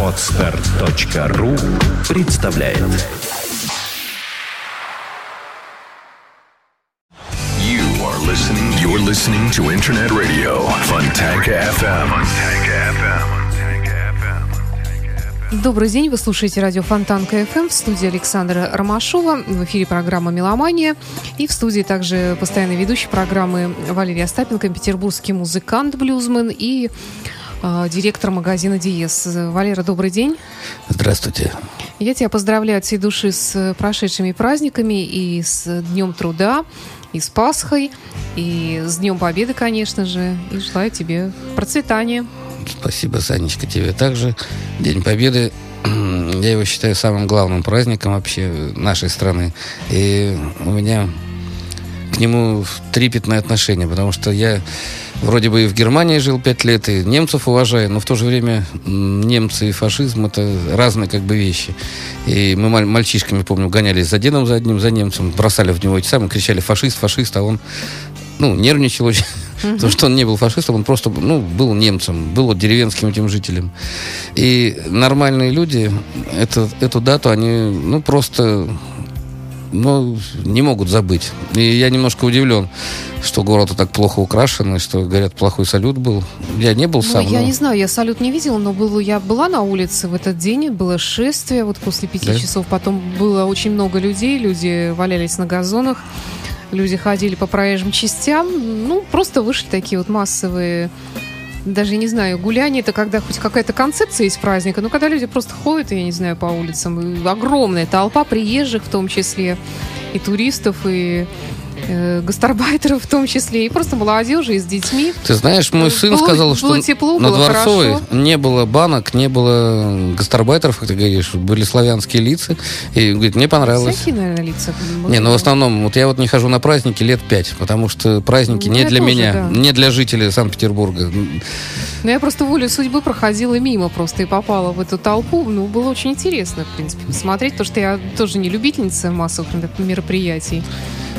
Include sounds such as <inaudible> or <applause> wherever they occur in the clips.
Отстар.ру представляет You are listening. You're listening to Internet Radio Fontanka FM. Добрый день, вы слушаете радио Фонтанка FM в студии Александра Ромашова. В эфире программа «Меломания». И в студии также постоянный ведущий программы Валерий Остапенко, петербургский музыкант, блюзмен и директор магазина «Диез». Валера, добрый день. Здравствуйте. Я тебя поздравляю от всей души с прошедшими праздниками и с Днем труда, и с Пасхой, и с Днем Победы, конечно же. И желаю тебе процветания. Спасибо, Санечка, тебе также. День Победы, <clears throat> я его считаю самым главным праздником вообще нашей страны. И у меня к нему трепетное отношение, потому что я вроде бы и в Германии жил пять лет, и немцев уважаю, но в то же время немцы и фашизм это разные как бы вещи. И мы маль- мальчишками, помню, гонялись за дедом, за одним, за немцем, бросали в него эти самые, кричали «фашист, фашист», а он ну, нервничал очень. <laughs> Потому что он не был фашистом, он просто ну, был немцем, был вот деревенским этим жителем. И нормальные люди это, эту дату, они ну, просто ну, не могут забыть. И я немножко удивлен, что город так плохо украшен, и что, говорят, плохой салют был. Я не был Ну, сам. я но- не знаю, я салют не видела, но было, я была на улице в этот день, было шествие, вот после пяти Да? часов, потом было очень много людей, люди валялись на газонах, люди ходили по проезжим частям, ну, просто вышли такие вот массовые, даже не знаю, гуляния, это когда хоть какая-то концепция есть праздника, но когда люди просто ходят, я не знаю, по улицам, и огромная толпа приезжих в том числе, и туристов, и э, гастарбайтеров в том числе, и просто молодежи и с детьми. Ты знаешь, мой сын Было- сказал, что было тепло, на было Дворцовой хорошо. не было банок, не было гастарбайтеров, как ты говоришь, были славянские лица. И говорит, мне понравилось. Всякие, наверное, лица. Не, ну в основном, вот я вот не хожу на праздники лет пять, потому что праздники Ну, не для тоже, меня, да. не для жителей Санкт-Петербурга. Но я просто волю судьбы проходила мимо просто и попала в эту толпу. Ну, было очень интересно, в принципе, посмотреть, потому что я тоже не любительница массовых мероприятий.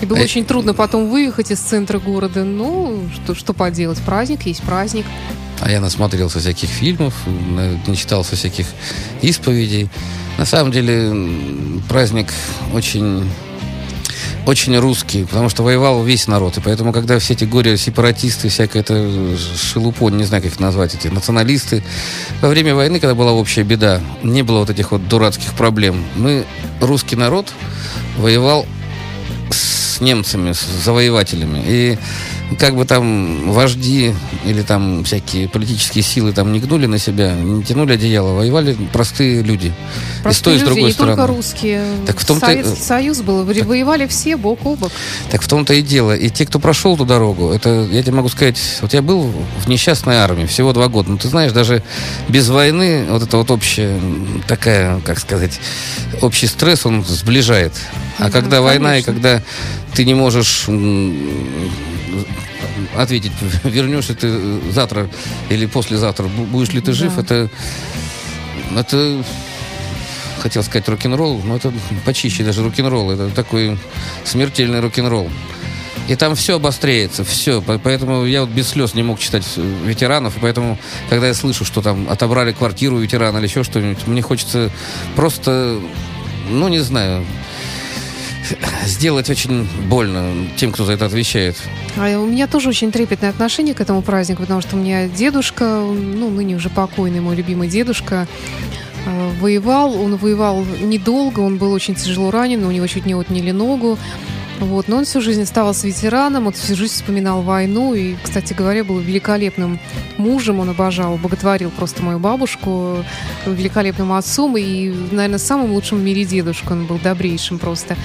И было Э, очень трудно потом выехать из центра города. Ну, что, что поделать, праздник есть праздник. А я насмотрелся всяких фильмов, на- начитался всяких исповедей. На самом деле праздник очень очень русский, потому что воевал весь народ. И поэтому, когда все эти горе-сепаратисты, всякая эта шелупонь, не знаю, как их назвать, эти националисты, во время войны, когда была общая беда, не было вот этих вот дурацких проблем. Мы, русский народ, воевал с немцами, с завоевателями. И как бы там вожди или там всякие политические силы там не гнули на себя, не тянули одеяло, воевали простые люди. и с Простые той, и с люди, другой не стороны. только русские. Так в том-то- Советский Союз был. Во- Воевали все бок о бок. Так в том-то и дело. И те, кто прошел эту дорогу, это, я тебе могу сказать, вот я был в несчастной армии всего два года. Ну, ты знаешь, даже без войны вот это вот общая такая, как сказать, общий стресс, он сближает. А Мгм, когда война и конечно. когда ты не можешь ответить, вернешься ты завтра или послезавтра, бу- будешь ли ты жив, Да. это, это хотел сказать рок-н-ролл, но это почище даже рок-н-ролл. Это такой смертельный рок-н-ролл. И там все обостряется, все. По- Поэтому я вот без слез не мог читать э, ветеранов. И поэтому, когда я слышу, что там отобрали квартиру ветерана или еще что-нибудь, мне хочется просто, ну, не знаю, сделать очень больно тем, кто за это отвечает. А у меня тоже очень трепетное отношение к этому празднику, потому что у меня дедушка, ну, ныне уже покойный мой любимый дедушка, э, воевал. Он воевал недолго, он был очень тяжело ранен, у него чуть не отняли ногу. Вот, но он всю жизнь оставался ветераном, он всю жизнь вспоминал войну и, кстати говоря, был великолепным мужем, он обожал, боготворил просто мою бабушку, великолепным отцом и, наверное, самым лучшим в мире дедушкой, он был добрейшим просто.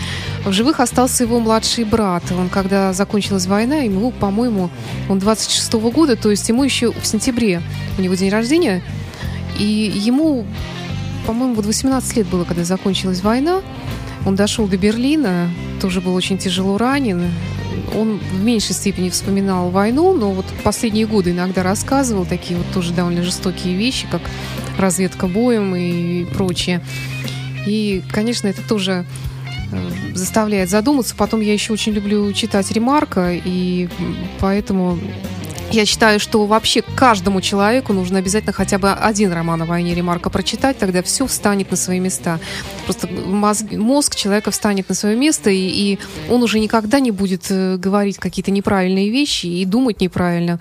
В живых остался его младший брат. Он, когда закончилась война, ему, по-моему, он 26-го года, то есть ему еще в сентябре у него день рождения, и ему, по-моему, вот 18 лет было, когда закончилась война. Он дошел до Берлина, тоже был очень тяжело ранен. Он в меньшей степени вспоминал войну, но вот последние годы иногда рассказывал такие вот тоже довольно жестокие вещи, как разведка боем и прочее. И, конечно, это тоже э, заставляет задуматься. Потом я еще очень люблю читать Ремарка, и поэтому Я считаю, что вообще каждому человеку нужно обязательно хотя бы один роман о войне Ремарка прочитать, тогда все встанет на свои места. Просто мозг, мозг человека встанет на свое место, и, и он уже никогда не будет э, говорить какие-то неправильные вещи и думать неправильно.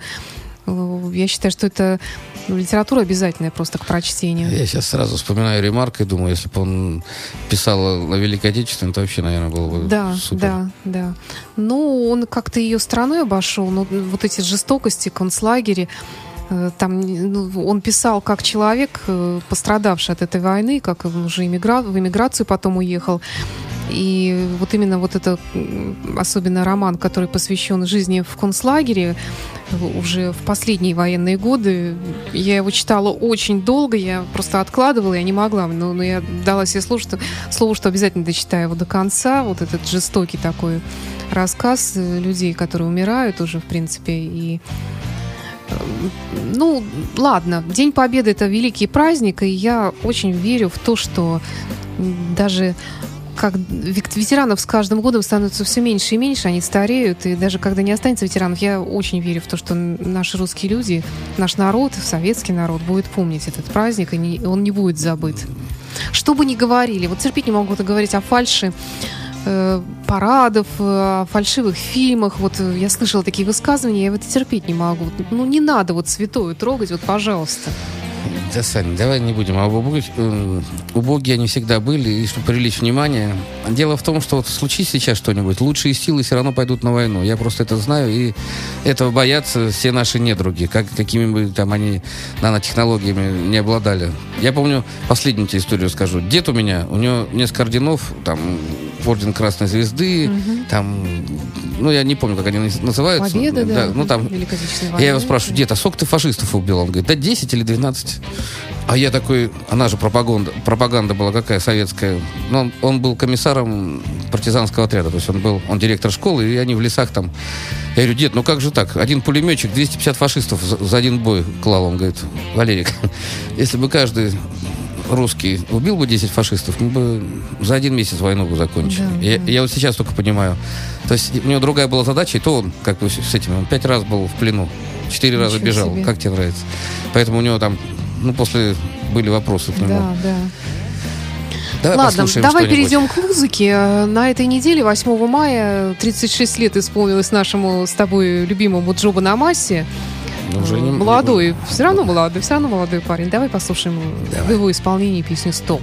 Э, Я считаю, что это ну, литература обязательная просто к прочтению. Я сейчас сразу вспоминаю ремарк и думаю, если бы он писал о Великой Отечественной, то вообще, наверное, было бы Да, супер. да, да. Ну, он как-то ее страной обошел, но вот эти жестокости, концлагере, э, там ну, он писал как человек, э, пострадавший от этой войны, как он уже иммигра... в эмиграцию потом уехал. И вот именно вот это, особенно роман, который посвящен жизни в концлагере, уже в последние военные годы, я его читала очень долго, я просто откладывала, я не могла, но, но я дала себе слово что, слово, что обязательно дочитаю его до конца, вот этот жестокий такой рассказ э, людей, которые умирают уже, в принципе, и э, ну, ладно, День Победы это великий праздник, и я очень верю в то, что даже как ветеранов с каждым годом становится все меньше и меньше, они стареют, и даже когда не останется ветеранов, я очень верю в то, что наши русские люди, наш народ, советский народ будет помнить этот праздник, и не- он не будет забыт. Что бы ни говорили, вот терпеть не могу говорить о фальше парадов, э, о фальшивых фильмах. Вот э, я слышала такие высказывания, я вот терпеть не могу. Ну, не надо вот святое трогать, вот, пожалуйста. Да, Сань, давай не будем об убогих. Убогие они всегда были, и чтобы привлечь внимание. Дело в том, что вот случись сейчас что-нибудь, лучшие силы все равно пойдут на войну. Я просто это знаю, и этого боятся все наши недруги, как, какими бы там они нанотехнологиями не обладали. Я помню, последнюю тебе историю скажу. Дед у меня, у него несколько орденов, там, орден Красной Звезды, там, ну, я не помню, как они называются. Победа, да, ну, там, я его спрашиваю, дед, а сколько ты фашистов убил? Он говорит, да 10 или 12. А я такой, она же пропаганда, пропаганда была какая советская. Но он, он был комиссаром партизанского отряда, то есть он был, он директор школы, и они в лесах там. Я говорю, дед, ну как же так? Один пулеметчик, 250 фашистов за, за один бой клал. Он говорит, Валерик, <laughs> если бы каждый русский убил бы 10 фашистов, мы бы за один месяц войну бы закончили. Да, я, да. я вот сейчас только понимаю. То есть у него другая была задача, и то он, как бы с этим, он пять раз был в плену, четыре раза бежал. себе. Как тебе нравится? Поэтому у него там, ну, после были вопросы к нему. Да, да. Давай Ладно, давай перейдем к музыке. На этой неделе, 8 мая, 36 лет исполнилось нашему с тобой любимому Джоба Намасе. Ну, уже не- Молодой, все равно молодой, все равно молодой парень. Давай послушаем Давай. в его исполнении песню «Стоп».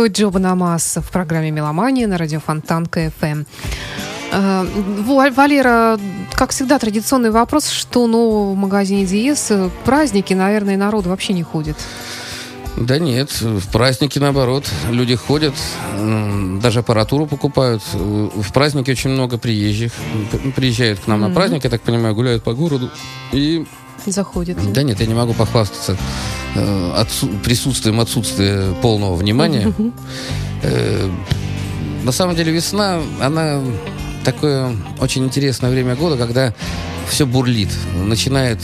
Ах, какой Джоба Намаз в программе «Меломания» на радио Фонтанка ФМ. Э, Ва- Валера, как всегда, традиционный вопрос, что нового в магазине Диез? Праздники, наверное, народ вообще не ходит. Да нет, в праздники наоборот. Люди ходят, даже аппаратуру покупают. В праздники очень много приезжих. Приезжают к нам на праздник, я так понимаю, гуляют по городу. И Заходит. да нет, я не могу похвастаться э, отсу- присутствием отсутствия полного внимания. Э, На самом деле весна, она такое очень интересное время года, когда все бурлит, начинает,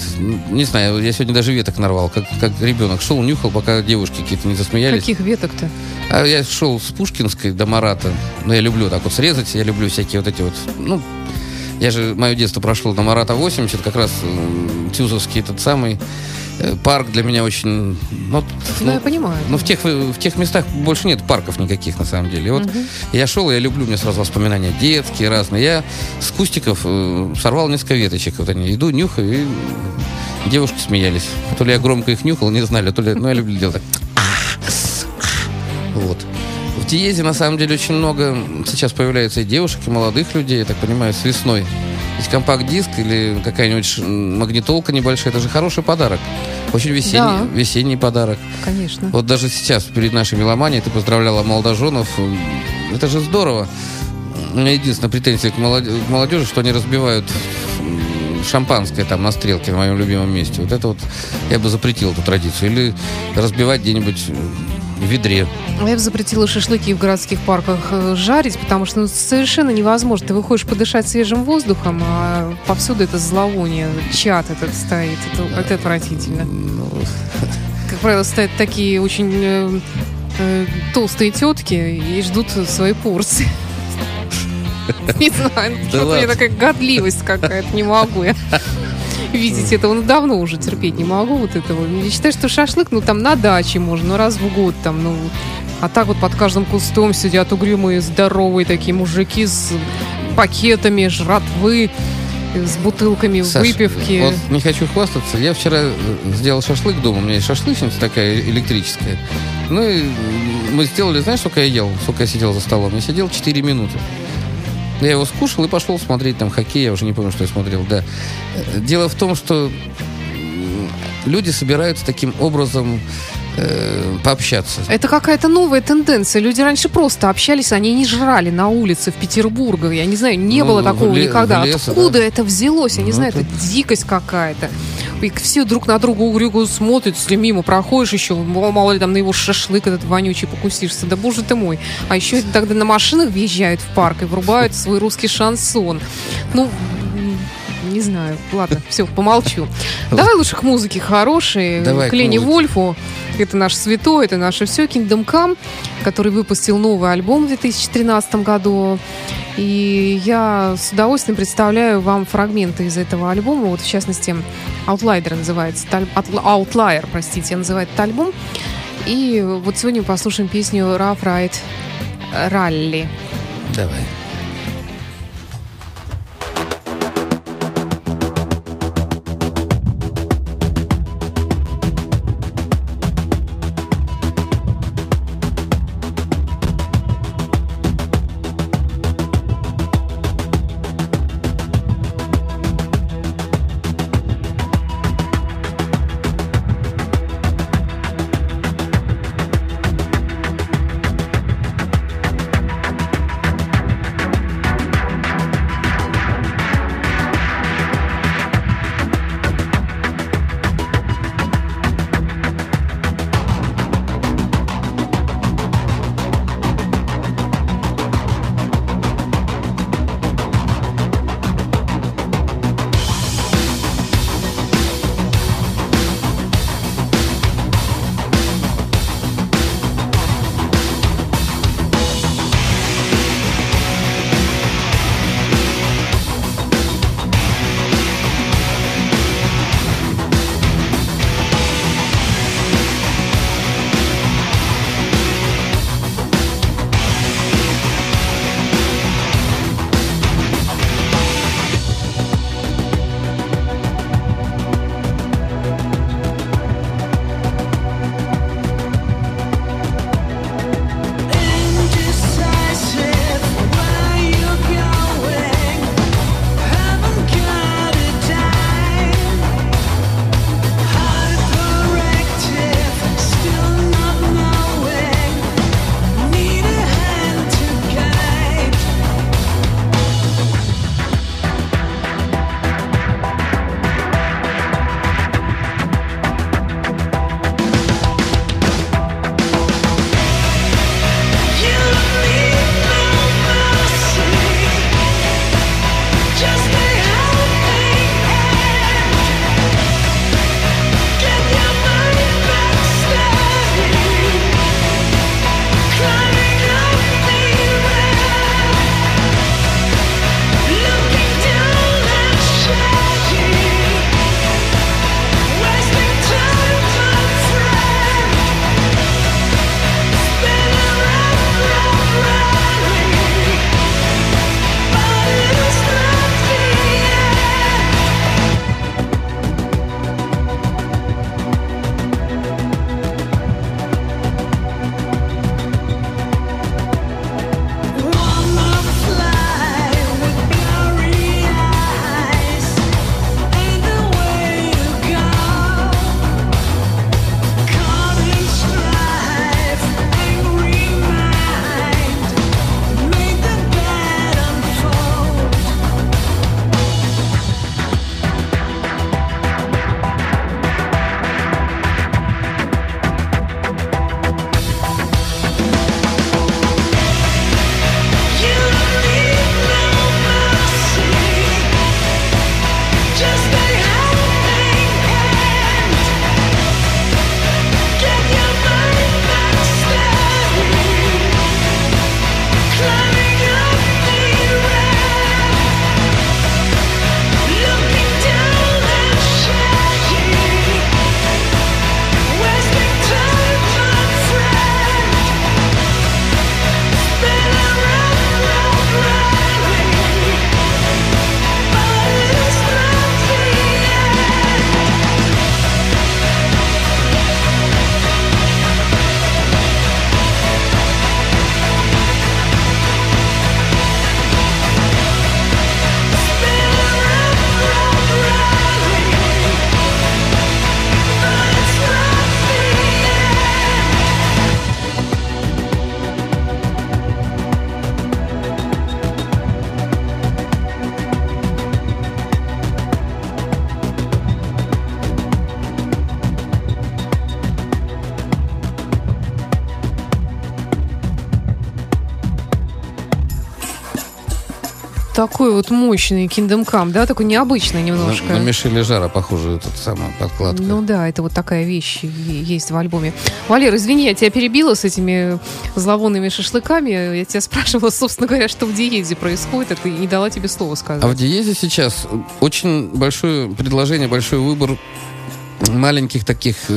не знаю, я сегодня даже веток нарвал, как, как ребенок шел, нюхал, пока девушки какие-то не засмеялись. Каких веток-то? А я шел с Пушкинской до Марата. Но я люблю так вот срезать, я люблю всякие вот эти вот... Ну, я же мое детство прошло на Марата 80, как раз м, Тюзовский этот самый э, парк для меня очень... Ну, Ну, я понимаю. ну, в тех, в тех местах больше нет парков никаких, на самом деле. И вот я шел, я люблю, у меня сразу воспоминания детские, разные. Я с кустиков э, сорвал несколько веточек. Вот они иду, нюхаю, и девушки смеялись. То ли я громко их нюхал, не знали, то ли... Ну, я люблю делать так. Диезе, на самом деле, очень много сейчас появляется и девушек, и молодых людей, я так понимаю, с весной. Есть компакт-диск или какая-нибудь магнитолка небольшая. Это же хороший подарок. Очень весенний, Да. весенний подарок. Конечно. Вот даже сейчас, перед нашей меломанией, ты поздравляла молодоженов. Это же здорово. У меня единственная претензия к молоде- к молодежи, что они разбивают шампанское там на стрелке в моем любимом месте. Вот это вот я бы запретил эту традицию. Или разбивать где-нибудь ведре. А Я бы запретила шашлыки в городских парках э, жарить, потому что ну, совершенно невозможно. Ты выходишь подышать свежим воздухом, а повсюду это зловоние, чат этот стоит. Это, это отвратительно. <laughs> Как правило, стоят такие очень э, э, толстые тетки и ждут своей порции. <laughs> Не знаю, у меня такая годливость какая-то, не могу я <laughs> видеть этого. Ну, давно уже терпеть не могу вот этого. Я считаю, что шашлык, ну, там на даче можно, ну, раз в год там, ну, а так вот под каждым кустом сидят угрюмые, здоровые такие мужики с пакетами жратвы, с бутылками Саш, выпивки. Вот не хочу хвастаться. Я вчера э, сделал шашлык дома. У меня есть шашлычница такая электрическая. Ну и мы сделали, знаешь, сколько я ел? Сколько я сидел за столом? Я сидел 4 минуты. Я его скушал и пошел смотреть там хоккей, я уже не помню, что я смотрел, да. Дело в том, что люди собираются таким образом э, пообщаться. Это какая-то новая тенденция. Люди раньше просто общались, они не жрали на улице в Петербурге. Я не знаю, не Ну, было такого ле- никогда. лес, Откуда да. это взялось? Я не Ну, знаю, это- это дикость какая-то. И все друг на друга угрюго смотрят, если мимо проходишь еще, мало ли там на его шашлык этот вонючий покусишься. Да боже ты мой. А еще тогда на машинах въезжают в парк и врубают свой русский шансон. Ну, не знаю. Ладно, все, помолчу. Давай лучше к музыке хорошей. Давай к Лене. Вольфу. Это наш святой, это наше все. Kingdom Come, который выпустил новый альбом в 2013 году. И я с удовольствием представляю вам фрагменты из этого альбома. Вот, в частности, Outlier называется. Outl- Outlier, простите, называет этот альбом. И вот сегодня послушаем песню Rough Ride Rally. Давай. Такой вот мощный Kingdom Come, да, такой необычный немножко. На, на Мишеля Жара похоже этот самая подкладка. Ну да, это вот такая вещь есть в альбоме. Валер, извини, я тебя перебила с этими зловонными шашлыками. Я тебя спрашивала, собственно говоря, что в Диезе происходит, а ты не дала тебе слово сказать. А в Диезе сейчас очень большое предложение, большой выбор маленьких таких э,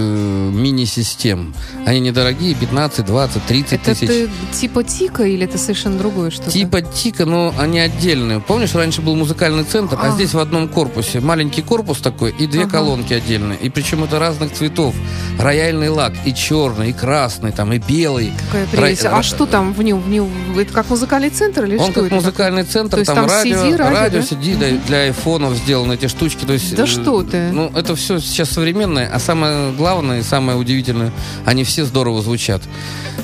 мини-систем. Они недорогие, 15, 20, 30 это тысяч. ты типа Тика или это совершенно другое что-то? Типа Тика, но они отдельные. Помнишь, раньше был музыкальный центр, а, А. здесь в одном корпусе маленький корпус такой и две Ага. колонки отдельные. И причем это разных цветов. Рояльный лак и черный, и красный, там, и белый. Какая прелесть. Ра- А что там в нем? В нем это как музыкальный центр или Он что как это? музыкальный центр, То есть там, там радио, CD, радио, да? CD, для айфонов сделаны эти штучки. То есть, Да э, что ты? Ну, это все сейчас современное, а самое главное и самое удивительное, они все здорово звучат.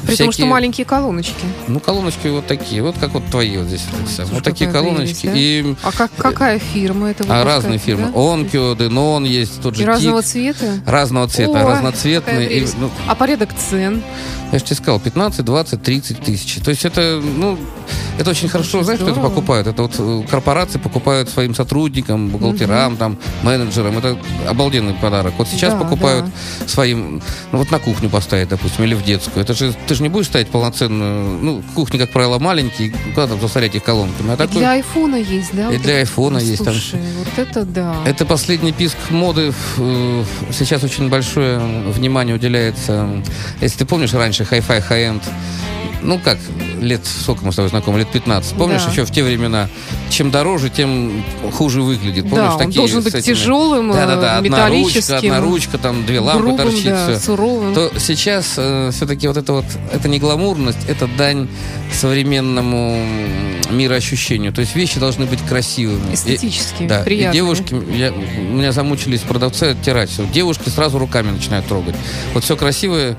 При том, что Всякие- маленькие колоночки. Ну, колоночки вот такие, вот как вот твои вот здесь. самые. вот Слушай, такие колоночки. прелесть, И А как, какая фирма это а разные фирмы. да? Онкио, Денон есть, тот же И разного Тик. цвета? Разного цвета, какая разноцветные. И, ну, А порядок цен? я же тебе сказал, 15, 20, 30 тысяч. То есть это, ну, это очень хорошо. Знаешь, что это покупают? Это вот э, корпорации покупают своим сотрудникам, бухгалтерам, там, менеджерам. Это обалденный подарок. Вот сейчас Да, покупают своим, ну вот на кухню поставить, допустим, или в детскую. Это же, ты же не будешь ставить полноценную, ну, кухни, как правило, маленькие, куда там засорять их колонками. А И такой- для айфона есть, да? И вот для это? айфона есть там. Слушай, вот это да. Это последний писк моды. Э, Сейчас очень большое внимание уделяется. Если ты помнишь раньше Hi-Fi High-End, ну как, лет, сколько мы с тобой знакомы, лет 15. Помнишь, Да. еще в те времена, чем дороже, тем хуже выглядит. Помнишь, да, он такие должен быть этими- тяжелым, э, одна ручка, одна ручка, там две лампы грубым, торчит, да, всё. суровым. То сейчас все-таки вот это вот, это не гламурность, это дань современному мироощущению. То есть вещи должны быть красивыми. И- Эстетически, да, приятными. и девушки, я, меня замучились продавцы оттирать. всё. Девушки сразу руками начинают трогать. Вот все красивое.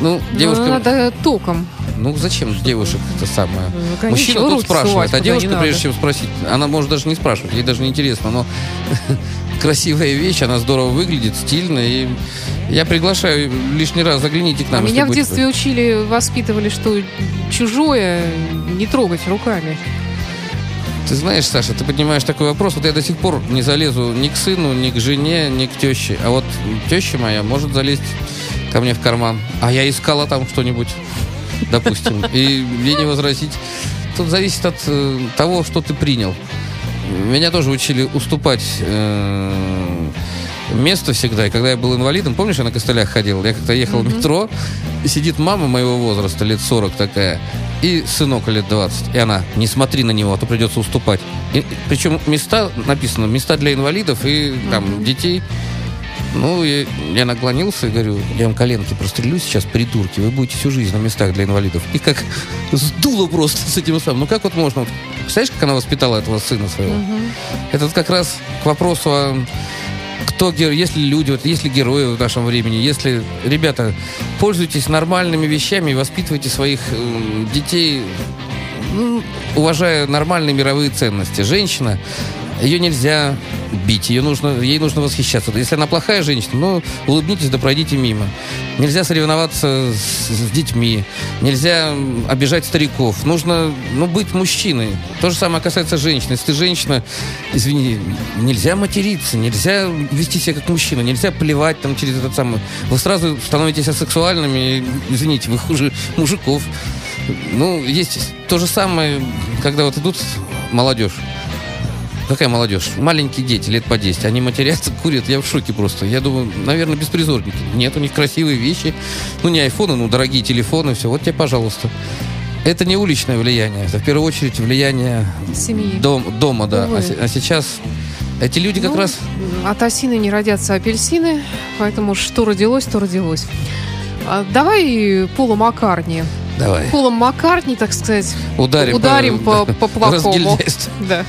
Ну, Ну, девушка... надо током. Ну, зачем девушек это самое? Ну, конечно, Мужчина тут спрашивает, а девушка, прежде чем спросить, она может даже не спрашивать, ей даже не интересно, но <laughs> красивая вещь, она здорово выглядит, стильно, и я приглашаю лишний раз, загляните к А нам. если меня в детстве учили, воспитывали, что чужое не трогать руками. Ты знаешь, Саша, ты поднимаешь такой вопрос, вот я до сих пор не залезу ни к сыну, ни к жене, ни к теще. А вот теща моя может залезть ко мне в карман. А я искала там что-нибудь, допустим. И ей не возразить. Тут зависит от э, того, что ты принял. Меня тоже учили уступать э, место всегда. И когда я был инвалидом, помнишь, я на костылях ходил? Я как-то ехал в метро, и сидит мама моего возраста, лет 40 такая, и сынок лет 20. И она, не смотри на него, а то придется уступать. И- причем места, написано, места для инвалидов и там детей. Ну, и я наклонился и говорю, я вам коленки прострелю сейчас, придурки, вы будете всю жизнь на местах для инвалидов. И как сдуло просто с этим самым. Ну, как вот можно... Представляешь, как она воспитала этого сына своего? Это вот как раз к вопросу о кто герой, если люди, вот если герои в нашем времени, если, ребята, пользуйтесь нормальными вещами воспитывайте своих э, детей, ну, уважая нормальные мировые ценности. Женщина, ее нельзя бить, ее нужно, ей нужно восхищаться. Если она плохая женщина, ну, улыбнитесь да пройдите мимо. Нельзя соревноваться с, с детьми, нельзя обижать стариков. Нужно, ну, быть мужчиной. То же самое касается женщин. Если ты женщина, извини, нельзя материться, нельзя вести себя как мужчина, нельзя плевать там через этот самый... Вы сразу становитесь асексуальными, извините, вы хуже мужиков. Ну, есть то же самое, когда вот идут молодежь. Какая молодежь? Маленькие дети, лет по 10. Они матерятся, <laughs> курят. Я в шоке просто. Я думаю, наверное, беспризорники. Нет, у них красивые вещи. Ну, не айфоны, ну, дорогие телефоны. Все, вот тебе, пожалуйста. Это не уличное влияние. Это в первую очередь влияние Семьи. дом, дома, да. Увы. А, а сейчас эти люди как Ну, раз... От осины не родятся апельсины, поэтому что родилось, то родилось. А давай Пола Маккартни. Давай. Полом Маккартни, так сказать, Ударим, ударим по, <laughs> по плохому. разгильдяйству. Да.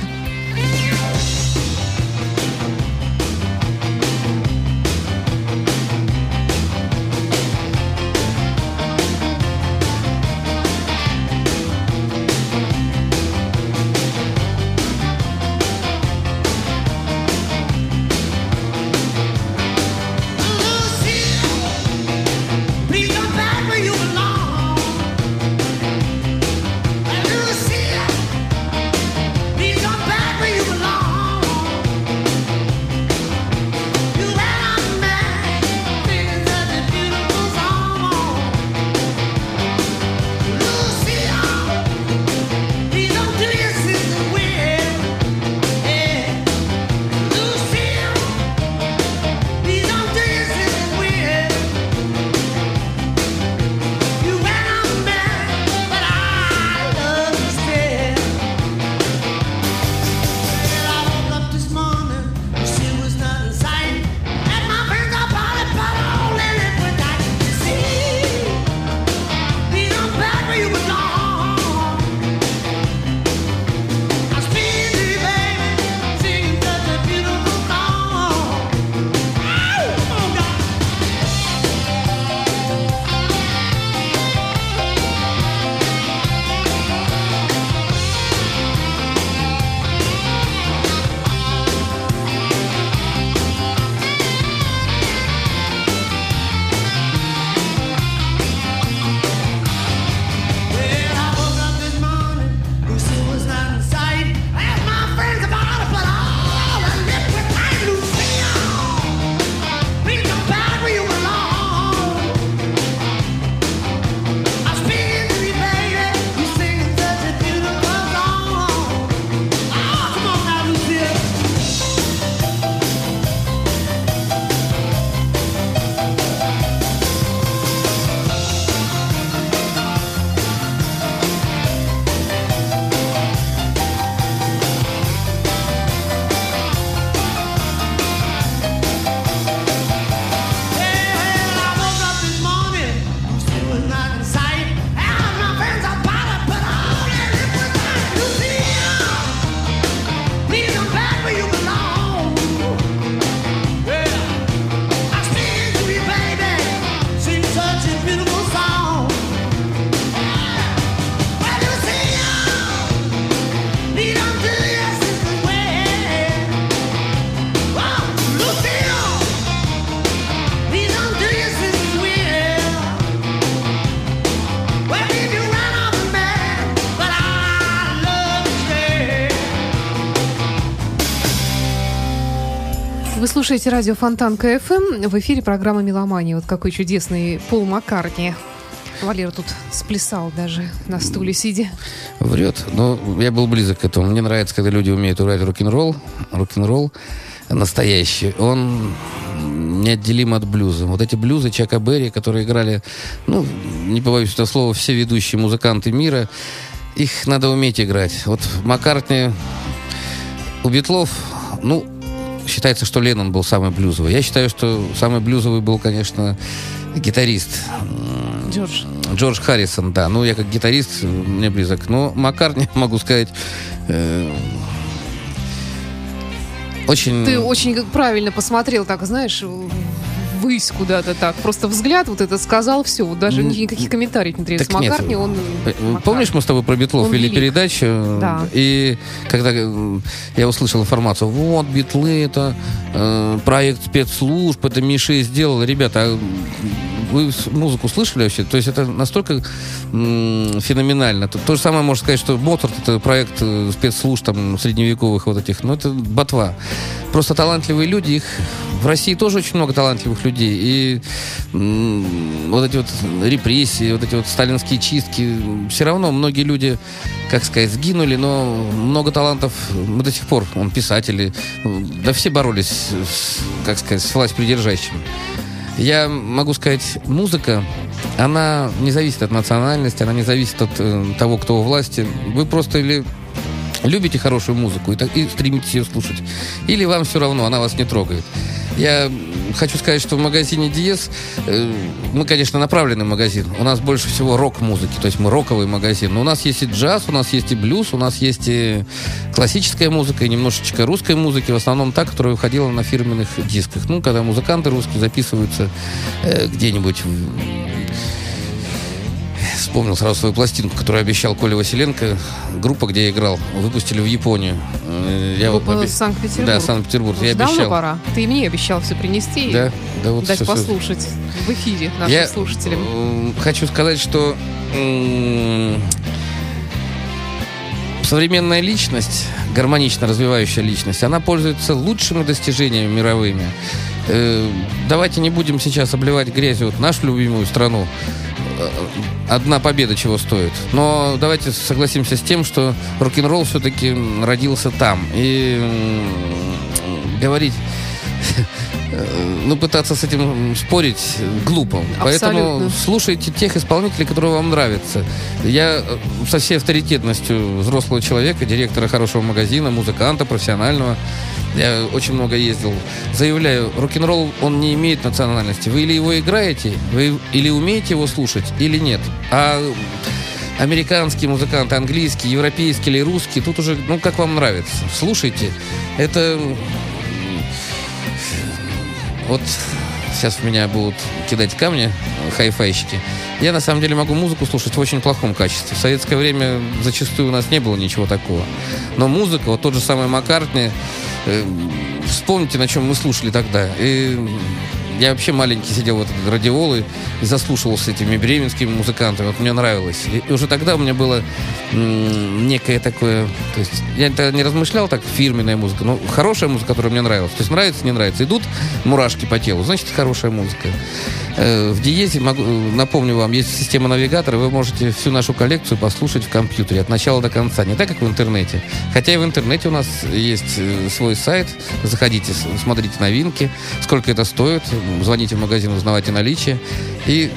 Слушаете радио Фонтанка FM. В эфире программа «Меломания». Вот какой чудесный Пол Маккартни. Валера тут сплясал даже на стуле сидя. Врет. Но я был близок к этому. Мне нравится, когда люди умеют играть рок-н-ролл. Рок-н-ролл настоящий. Он неотделим от блюза. Вот эти блюзы Чака Берри, которые играли, ну, не побоюсь этого слова, все ведущие музыканты мира, их надо уметь играть. Вот Маккартни у Битлов, ну, считается, что Леннон был самый блюзовый. Я считаю, что самый блюзовый был, конечно, гитарист. Джордж. Джордж Харрисон, да. Ну, я как гитарист, мне близок. Но Маккартни, <laughs> могу сказать, э, очень... Ты очень правильно посмотрел, так, знаешь, ввысь куда-то так. Просто взгляд вот это сказал, все. Вот даже никаких комментариев не требуется. так нет. Маккартни, он... Э, Маккартни. Помнишь, мы с тобой про Битлов вели передачу? Да. И когда э, я услышал информацию, вот, Битлы, это э, проект спецслужб, это Миша сделал. Ребята, а вы музыку слышали вообще? То есть это настолько феноменально. То, то же самое можно сказать, что Моцарт это проект э, спецслужб там средневековых вот этих. Ну, это ботва. Просто талантливые люди, их в России тоже очень много талантливых людей. И м, вот эти вот репрессии, вот эти вот сталинские чистки, все равно многие люди, как сказать, сгинули, но много талантов мы до сих пор, он писатели, да все боролись, с, как сказать, с власть придержащими. Я могу сказать, музыка, она не зависит от национальности, она не зависит от э, того, кто у власти. Вы просто или любите хорошую музыку и, так- и стремитесь ее слушать, или вам все равно, она вас не трогает. Я хочу сказать, что в магазине Диез э, мы, конечно, направленный магазин. У нас больше всего рок-музыки, то есть мы роковый магазин. Но у нас есть и джаз, у нас есть и блюз, у нас есть и классическая музыка, и немножечко русской музыки, в основном та, которая выходила на фирменных дисках. Ну, когда музыканты русские записываются э, где-нибудь Вспомнил сразу свою пластинку, которую обещал Коля Василенко. Группа, где я играл, выпустили в Японию. Э, Я вот Группа обе- Санкт-Петербург. Да, Санкт-Петербург. Я давно обещал. пора. Ты и мне обещал все принести Да, да, вот и дать всё. послушать в эфире нашим Я слушателям. э, хочу сказать, что современная личность, гармонично развивающая личность, она пользуется лучшими достижениями мировыми. Э, давайте не будем сейчас обливать грязью вот нашу любимую страну. Э, Одна победа чего стоит. Но давайте согласимся с тем, что рок-н-ролл все-таки родился там. И говорить э, ну, пытаться с этим спорить глупо. Поэтому Абсолютно. слушайте тех исполнителей, которые вам нравятся. Я э, со всей авторитетностью взрослого человека, директора хорошего магазина, музыканта, профессионального, я очень много ездил. Заявляю, рок-н-ролл, он не имеет национальности. Вы или его играете, вы или умеете его слушать, или нет. А американские музыканты, английские, европейские или русские, тут уже, ну, как вам нравится. Слушайте. Это вот сейчас в меня будут кидать камни хай-файщики. Я на самом деле могу музыку слушать в очень плохом качестве. В советское время зачастую у нас не было ничего такого. Но музыка, вот тот же самый Маккартни, э, вспомните, на чем мы слушали тогда. И я вообще маленький сидел в этот радиол и, заслушивался этими бременскими музыкантами. Вот мне нравилось. И, уже тогда у меня было некое такое... То есть я не размышлял так, фирменная музыка, но хорошая музыка, которая мне нравилась. То есть нравится, не нравится. Идут мурашки по телу, значит, хорошая музыка. Э, В Диезе, могу, э, напомню вам, есть система навигатора, вы можете всю нашу коллекцию послушать в компьютере от начала до конца, не так, как в интернете. Хотя и в интернете у нас есть э, свой сайт, заходите, смотрите новинки, сколько это стоит, звоните в магазин, узнавайте наличие. И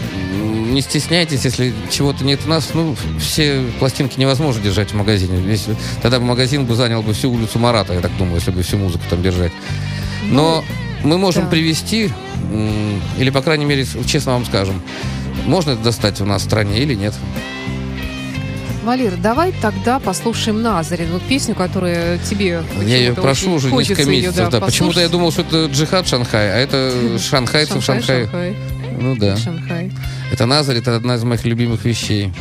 не стесняйтесь, если чего-то нет у нас, ну, все пластинки невозможно держать в магазине. Весь- тогда бы магазин бы занял бы всю улицу Марата, я так думаю, если бы всю музыку там держать. Но мы можем да. привести, или, по крайней мере, честно вам скажем, можно это достать у нас в стране или нет. Валер, давай тогда послушаем Назарин. Вот песню, которая тебе Я ее прошу уже несколько месяцев. Да, Почему-то я думал, что это джихад Шанхай, а это шанхайцы <laughs> в Шанхай, Шанхае. Шанхай, Ну да. Шанхай. Это Назарь, это одна из моих любимых вещей.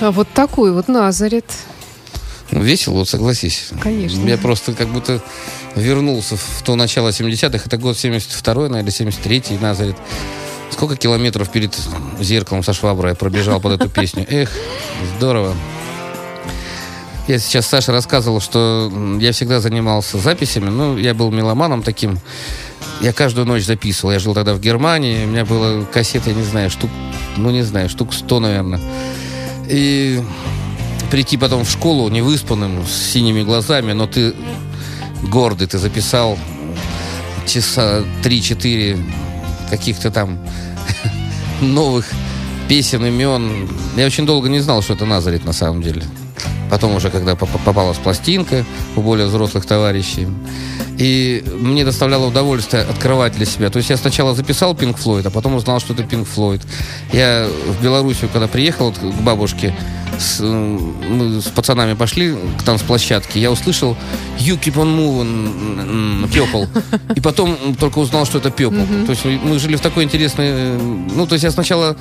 А вот такой вот Назарет. Ну, весело, вот согласись. Конечно. Я просто как будто вернулся в то начало 70-х. Это год 72-й, наверное, 73-й, Назарет. Сколько километров перед зеркалом со шваброй я пробежал под эту песню. Эх, здорово. Я сейчас Саше рассказывал, что я всегда занимался записями. Ну, я был меломаном таким. Я каждую ночь записывал. Я жил тогда в Германии. У меня было кассет, я не знаю, штук, ну, не знаю, штук 100, наверное. И прийти потом в школу невыспанным, с синими глазами, но ты гордый, ты записал часа 3-4 каких-то там <laughs> новых песен, имен. Я очень долго не знал, что это Назарет на самом деле. Потом уже, когда поп- попалась пластинка у более взрослых товарищей. И мне доставляло удовольствие открывать для себя. То есть я сначала записал Пинк Флойд, а потом узнал, что это Пинк Флойд. Я в Белоруссию, когда приехал к бабушке, с, э, мы с пацанами пошли к танцплощадке, я услышал You Keep On Moving, Пепл. <laughs> И потом только узнал, что это Пепл. То есть мы жили в такой интересной... э, Ну, то есть я сначала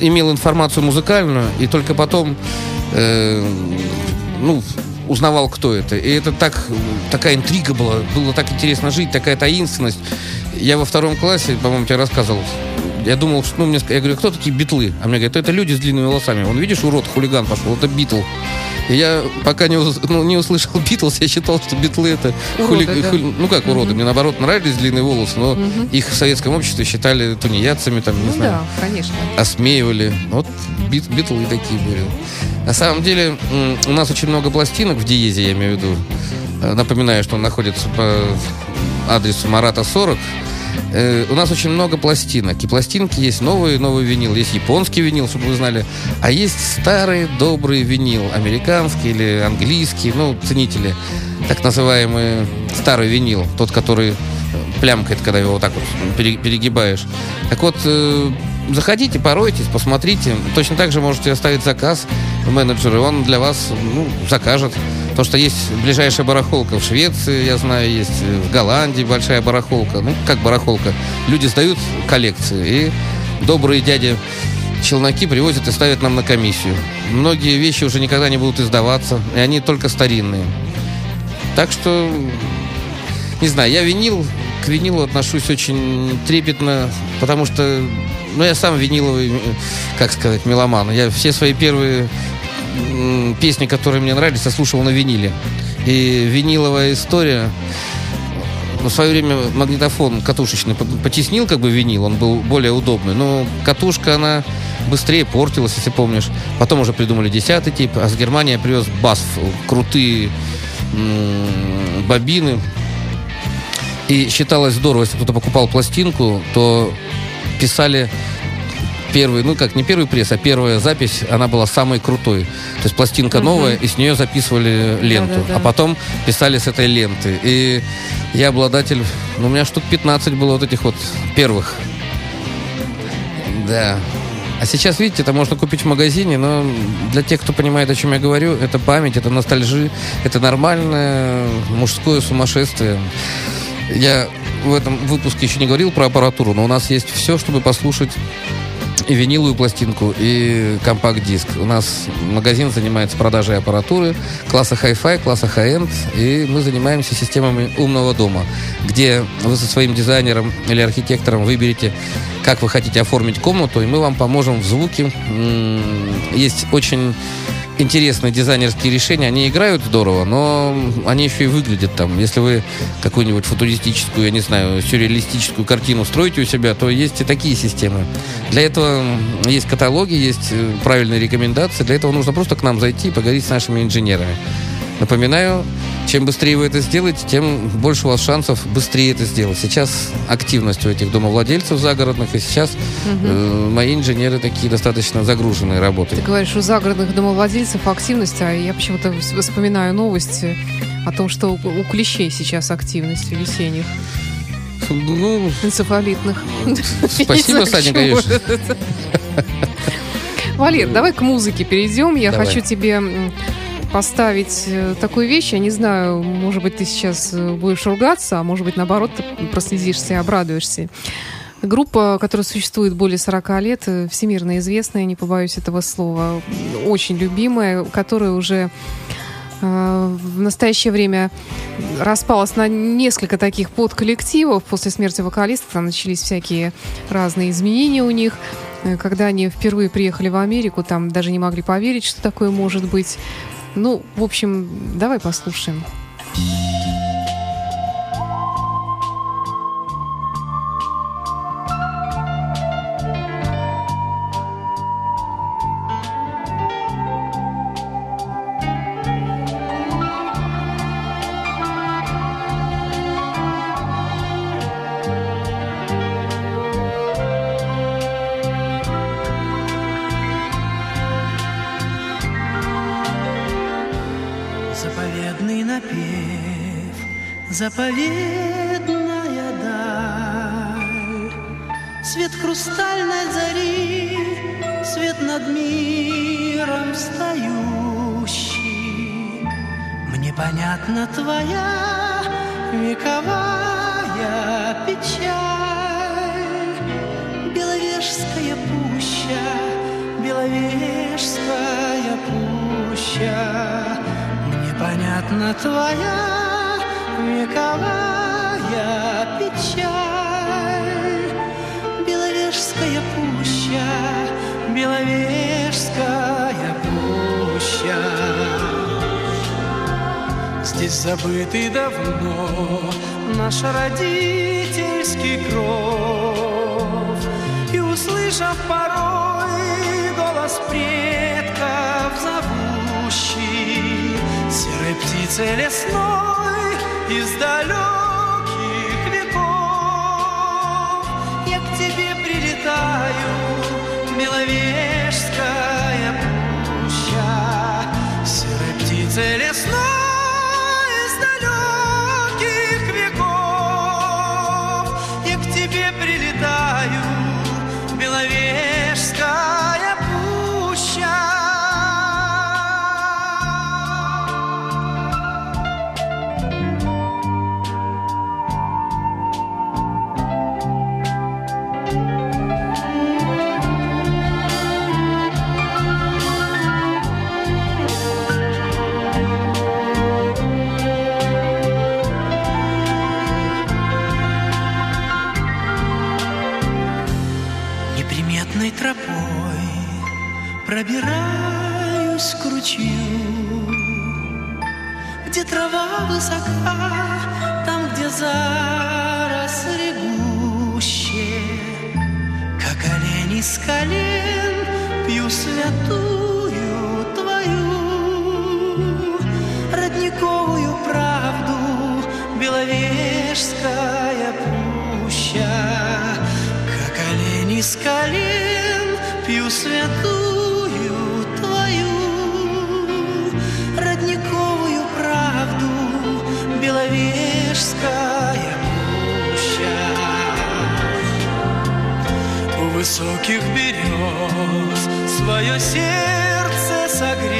имел информацию музыкальную, и только потом э, ну, узнавал, кто это. И это так, такая интрига была. Было так интересно жить, такая таинственность. Я во втором классе, по-моему, тебе рассказывал, я думал, что, ну, мне, я говорю, кто такие битлы? А мне говорят, это люди с длинными волосами. Он, видишь, урод, хулиган пошел, это битл. И я пока не, ну, не услышал Битлз, я считал, что битлы это Уроды, хули- да. хули- ну как уроды, мне наоборот нравились длинные волосы, но их в советском обществе считали тунеядцами, там, не Ну знаю да, конечно. осмеивали. Вот бит, битлы такие были. На самом деле, у нас очень много пластинок в Диезе, я имею в виду. Э, Напоминаю, что он находится по адресу Марата 40. Э, У нас очень много пластинок. И пластинки есть новые, новый винил. Есть японский винил, чтобы вы знали. А есть старый, добрый винил. Американский или английский. Ну, ценители. Так называемый старый винил. Тот, который э, плямкает, когда его вот так вот пере- перегибаешь. Так вот, э, заходите, поройтесь, посмотрите. Точно так же можете оставить заказ менеджеру, он для вас ну, закажет. То, что есть ближайшая барахолка в Швеции, я знаю, есть в Голландии большая барахолка. Ну, как барахолка. Люди сдают коллекции, и добрые дяди челноки привозят и ставят нам на комиссию. Многие вещи уже никогда не будут издаваться, и они только старинные. Так что не знаю, я винил, к винилу отношусь очень трепетно, потому что, ну, я сам виниловый, как сказать, меломан. Я все свои первые песни, которые мне нравились, я слушал на виниле. И виниловая история, в свое время магнитофон катушечный по- потеснил как бы винил, он был более удобный, но катушка, она быстрее портилась, если помнишь. Потом уже придумали десятый тип, а с Германии я привез бас, крутые м, бобины, и считалось здорово, если кто-то покупал пластинку, то писали первый, ну как, не первый пресс, а первая запись, она была самой крутой. То есть пластинка новая, и с нее записывали ленту. Да-да-да. А потом писали с этой ленты. И я обладатель, ну у меня штук 15 было вот этих вот первых. Да. А сейчас, видите, это можно купить в магазине, но для тех, кто понимает, о чем я говорю, это память, это ностальжи, это нормальное мужское сумасшествие. Я в этом выпуске еще не говорил про аппаратуру, но у нас есть все, чтобы послушать и виниловую пластинку, и компакт-диск. У нас магазин занимается продажей аппаратуры класса Hi-Fi, класса High-End, и мы занимаемся системами умного дома, где вы со своим дизайнером или архитектором выберете, как вы хотите оформить комнату, и мы вам поможем в звуке. Есть очень интересные дизайнерские решения. Они играют здорово, но они еще и выглядят там. Если вы какую-нибудь футуристическую, я не знаю, сюрреалистическую картину строите у себя, то есть и такие системы. Для этого есть каталоги, есть э, правильные рекомендации. Для этого нужно просто к нам зайти и поговорить с нашими инженерами. Напоминаю, чем быстрее вы это сделаете, тем больше у вас шансов быстрее это сделать. Сейчас активность у этих домовладельцев загородных, и сейчас э, мои инженеры такие достаточно загруженные работой. Ты говоришь, у загородных домовладельцев активность, а я почему-то вс- вспоминаю новости о том, что у клещей сейчас активность весенних Ну, энцефалитных. спасибо, <laughs> Саня, конечно. Валер, давай к музыке перейдем. Я Давай. хочу тебе поставить э, такую вещь. Я не знаю, может быть, ты сейчас э, будешь ругаться, а может быть, наоборот, ты прослезишься и обрадуешься. Группа, которая существует более 40 лет, э, всемирно известная, не побоюсь этого слова, очень любимая, которая уже в настоящее время распалась на несколько таких подколлективов. После смерти вокалиста там начались всякие разные изменения у них. Когда они впервые приехали в Америку, там даже не могли поверить, что такое может быть. Ну, в общем, давай послушаем. you. Птицы лесной из высока, там, где заросли гуще, Как олень из колен пью святую свое сердце согрев,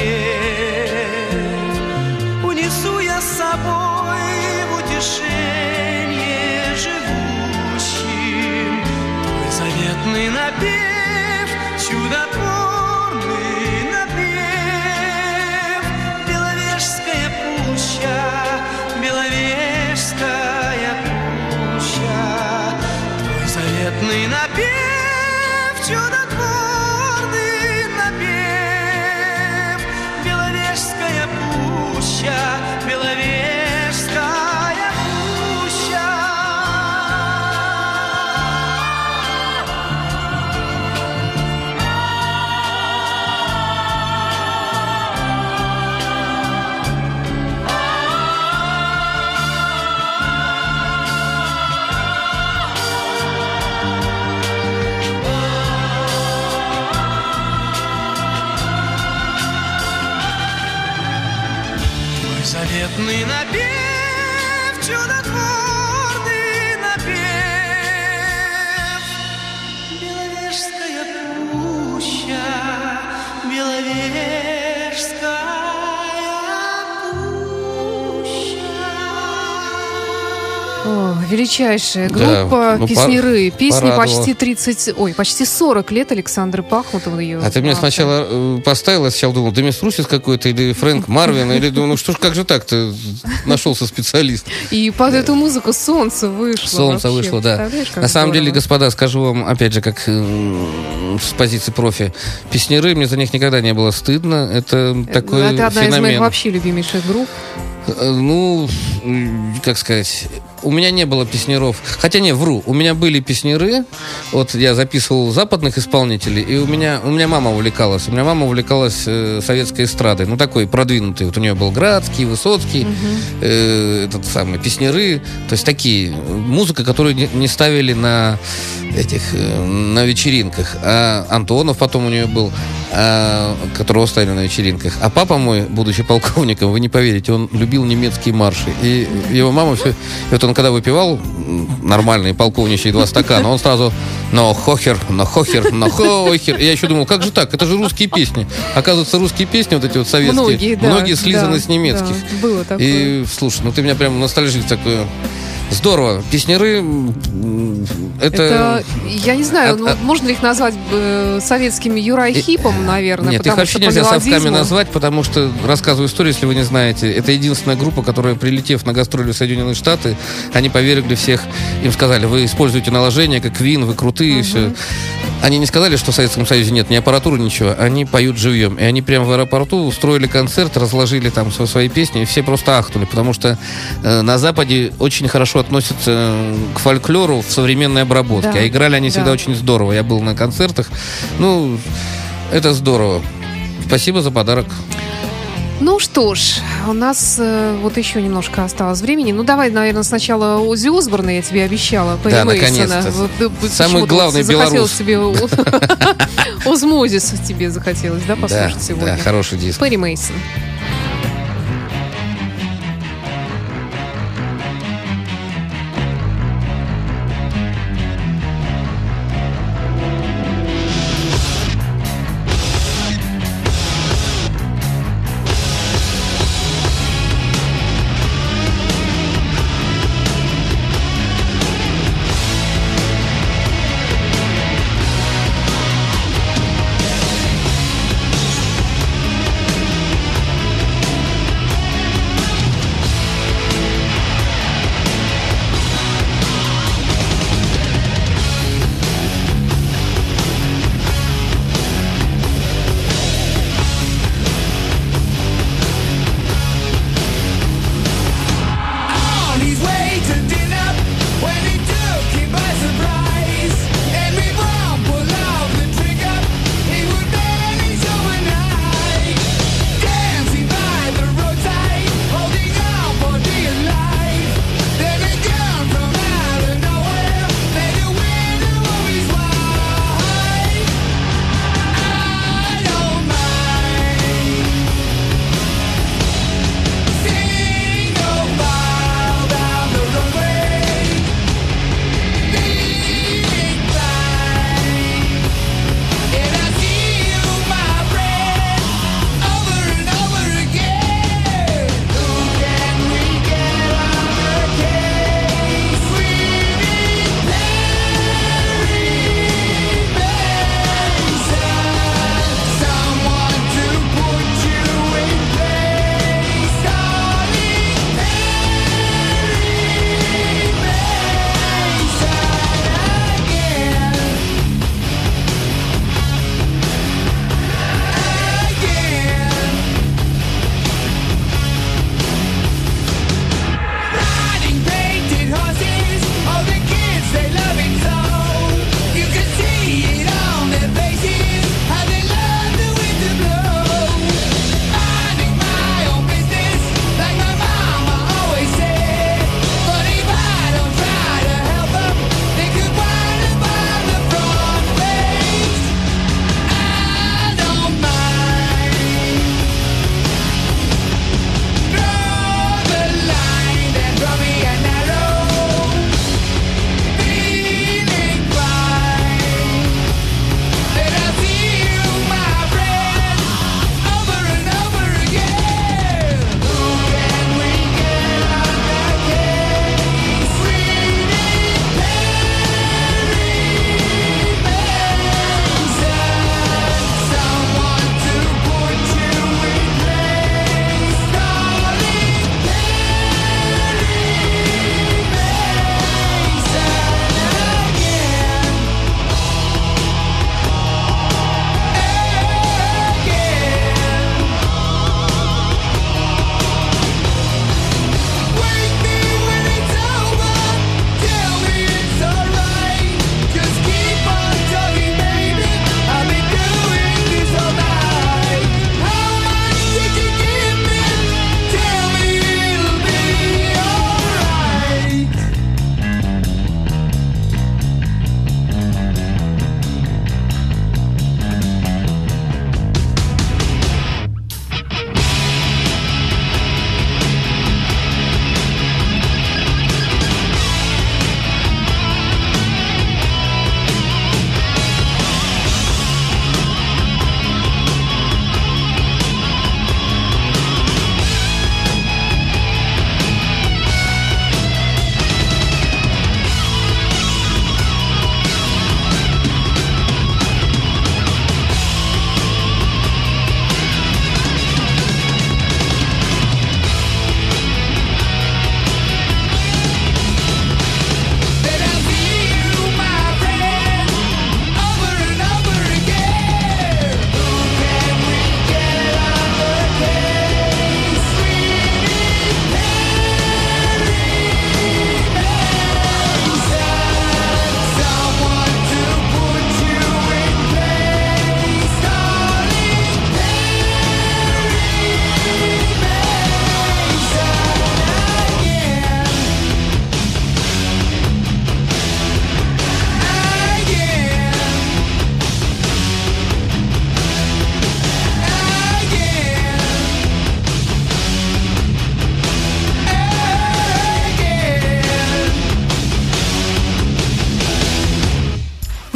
Величайшая Да, группа ну, песнеры. Песни порадовала. почти 30, ой, почти 40 лет Александр Пахмутов ее. А ты мне автор. сначала э, поставила, я сначала думал, Демис Русис какой-то, или Фрэнк <laughs> Марвин, или думаю, ну что ж, как же так-то нашелся специалист. И под эту музыку солнце вышло. Солнце вышло, да. На самом деле, господа, скажу вам, опять же, как м, с позиции профи, песнеры, мне за них никогда не было стыдно. Это такой Это одна из моих вообще любимейших групп. Э, Ну, как сказать, у меня не было песнеров. Хотя не, вру, у меня были песнеры. Вот я записывал западных исполнителей, и у меня, у меня мама увлекалась. У меня мама увлекалась э, советской эстрадой. Ну, такой продвинутый. Вот у нее был Градский, Высоцкий, э, этот самый, песнеры. То есть такие. Музыка, которую не, не ставили на этих, э, на вечеринках. А Антонов потом у нее был, а, которого ставили на вечеринках. А папа мой, будучи полковником, вы не поверите, он любил немецкие марши. И его мама все... И вот он когда выпивал м, нормальные полковничьи два стакана, он сразу «но хохер, но хохер, но хохер». Я еще думал, как же так? Это же русские песни. Оказывается, русские песни, вот эти вот советские, Многие, да, многие слизаны да, с немецких. да, было такое. И, слушай, ну ты меня прям ностальжик такой... Здорово. Песнеры... Это... Это, я не знаю, А- можно ли их назвать э, советским Юрай Хипом, наверное, Нет, их вообще нельзя совками мелодизму- назвать, потому что, рассказываю историю, если вы не знаете, это единственная группа, которая, прилетев на гастроли в Соединенные Штаты, они повергли всех, им сказали, вы используете наложение, как Вин, вы крутые, и все. Они не сказали, что в Советском Союзе нет ни аппаратуры, ничего, они поют живьем. И они прямо в аэропорту устроили концерт, разложили там сво- свои песни, и все просто ахнули, потому что э, на Западе очень хорошо относятся э, к фольклору в современной обработке, Да, а играли они всегда да. очень здорово. Я был на концертах, ну, это здорово. Спасибо за подарок. Ну что ж, у нас э, вот еще немножко осталось времени. Ну давай, наверное, сначала Ози Осборна, я тебе обещала. Перри Да, наконец-то. Вот, э, Самый главный вот захотелось белорус. тебе <laughs> <laughs> Озмозис тебе захотелось, да, послушать да, сегодня? да, хороший диск. Перри Мейсон.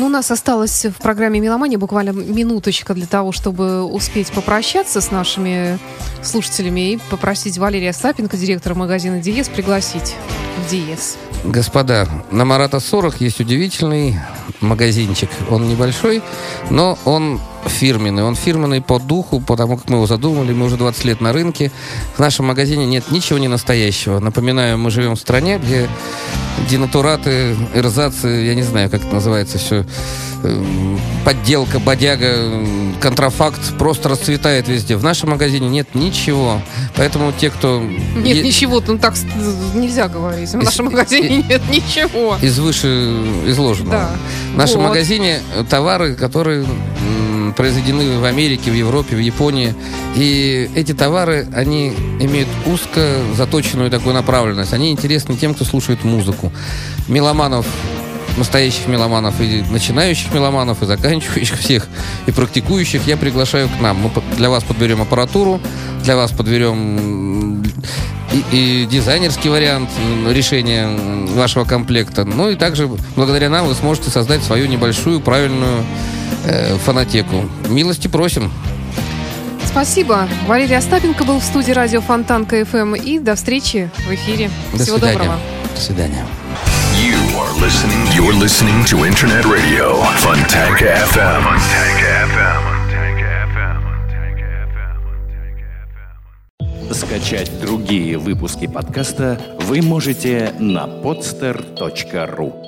Нас осталось в программе «Меломания» буквально минуточка для того, чтобы успеть попрощаться с нашими слушателями и попросить Валерия Сапенко, директора магазина «Диез», пригласить в «Диез». Господа, на Марата 40 есть удивительный магазинчик. Он небольшой, но он фирменный. Он фирменный по духу, потому как мы его задумали. Мы уже 20 лет на рынке. В нашем магазине нет ничего не настоящего. Напоминаю, мы живем в стране, где денатураты, эрзацы, я не знаю, как это называется все, эм, подделка, бодяга, контрафакт просто расцветает везде. В нашем магазине нет ничего. Поэтому те, кто... Нет е- ничего, ну так нельзя говорить. В нашем магазине нет ничего. Из выше изложенного. Да. В нашем Вот. магазине товары, которые произведены в Америке, в Европе, в Японии. И эти товары, они имеют узко заточенную такую направленность. Они интересны тем, кто слушает музыку. Меломанов, настоящих меломанов, и начинающих меломанов, и заканчивающих всех, и практикующих я приглашаю к нам. Мы для вас подберем аппаратуру, для вас подберем и, и дизайнерский вариант решения вашего комплекта. Ну и также благодаря нам вы сможете создать свою небольшую правильную э, фонотеку. Милости просим. Спасибо. Валерий Остапенко был в студии радио Фонтан КФМ. И до встречи в эфире. До Всего свидания. доброго. До свидания. Are listening. You're listening to Internet Radio. Fontanka FM. Скачать другие выпуски подкаста вы можете на podster.ru.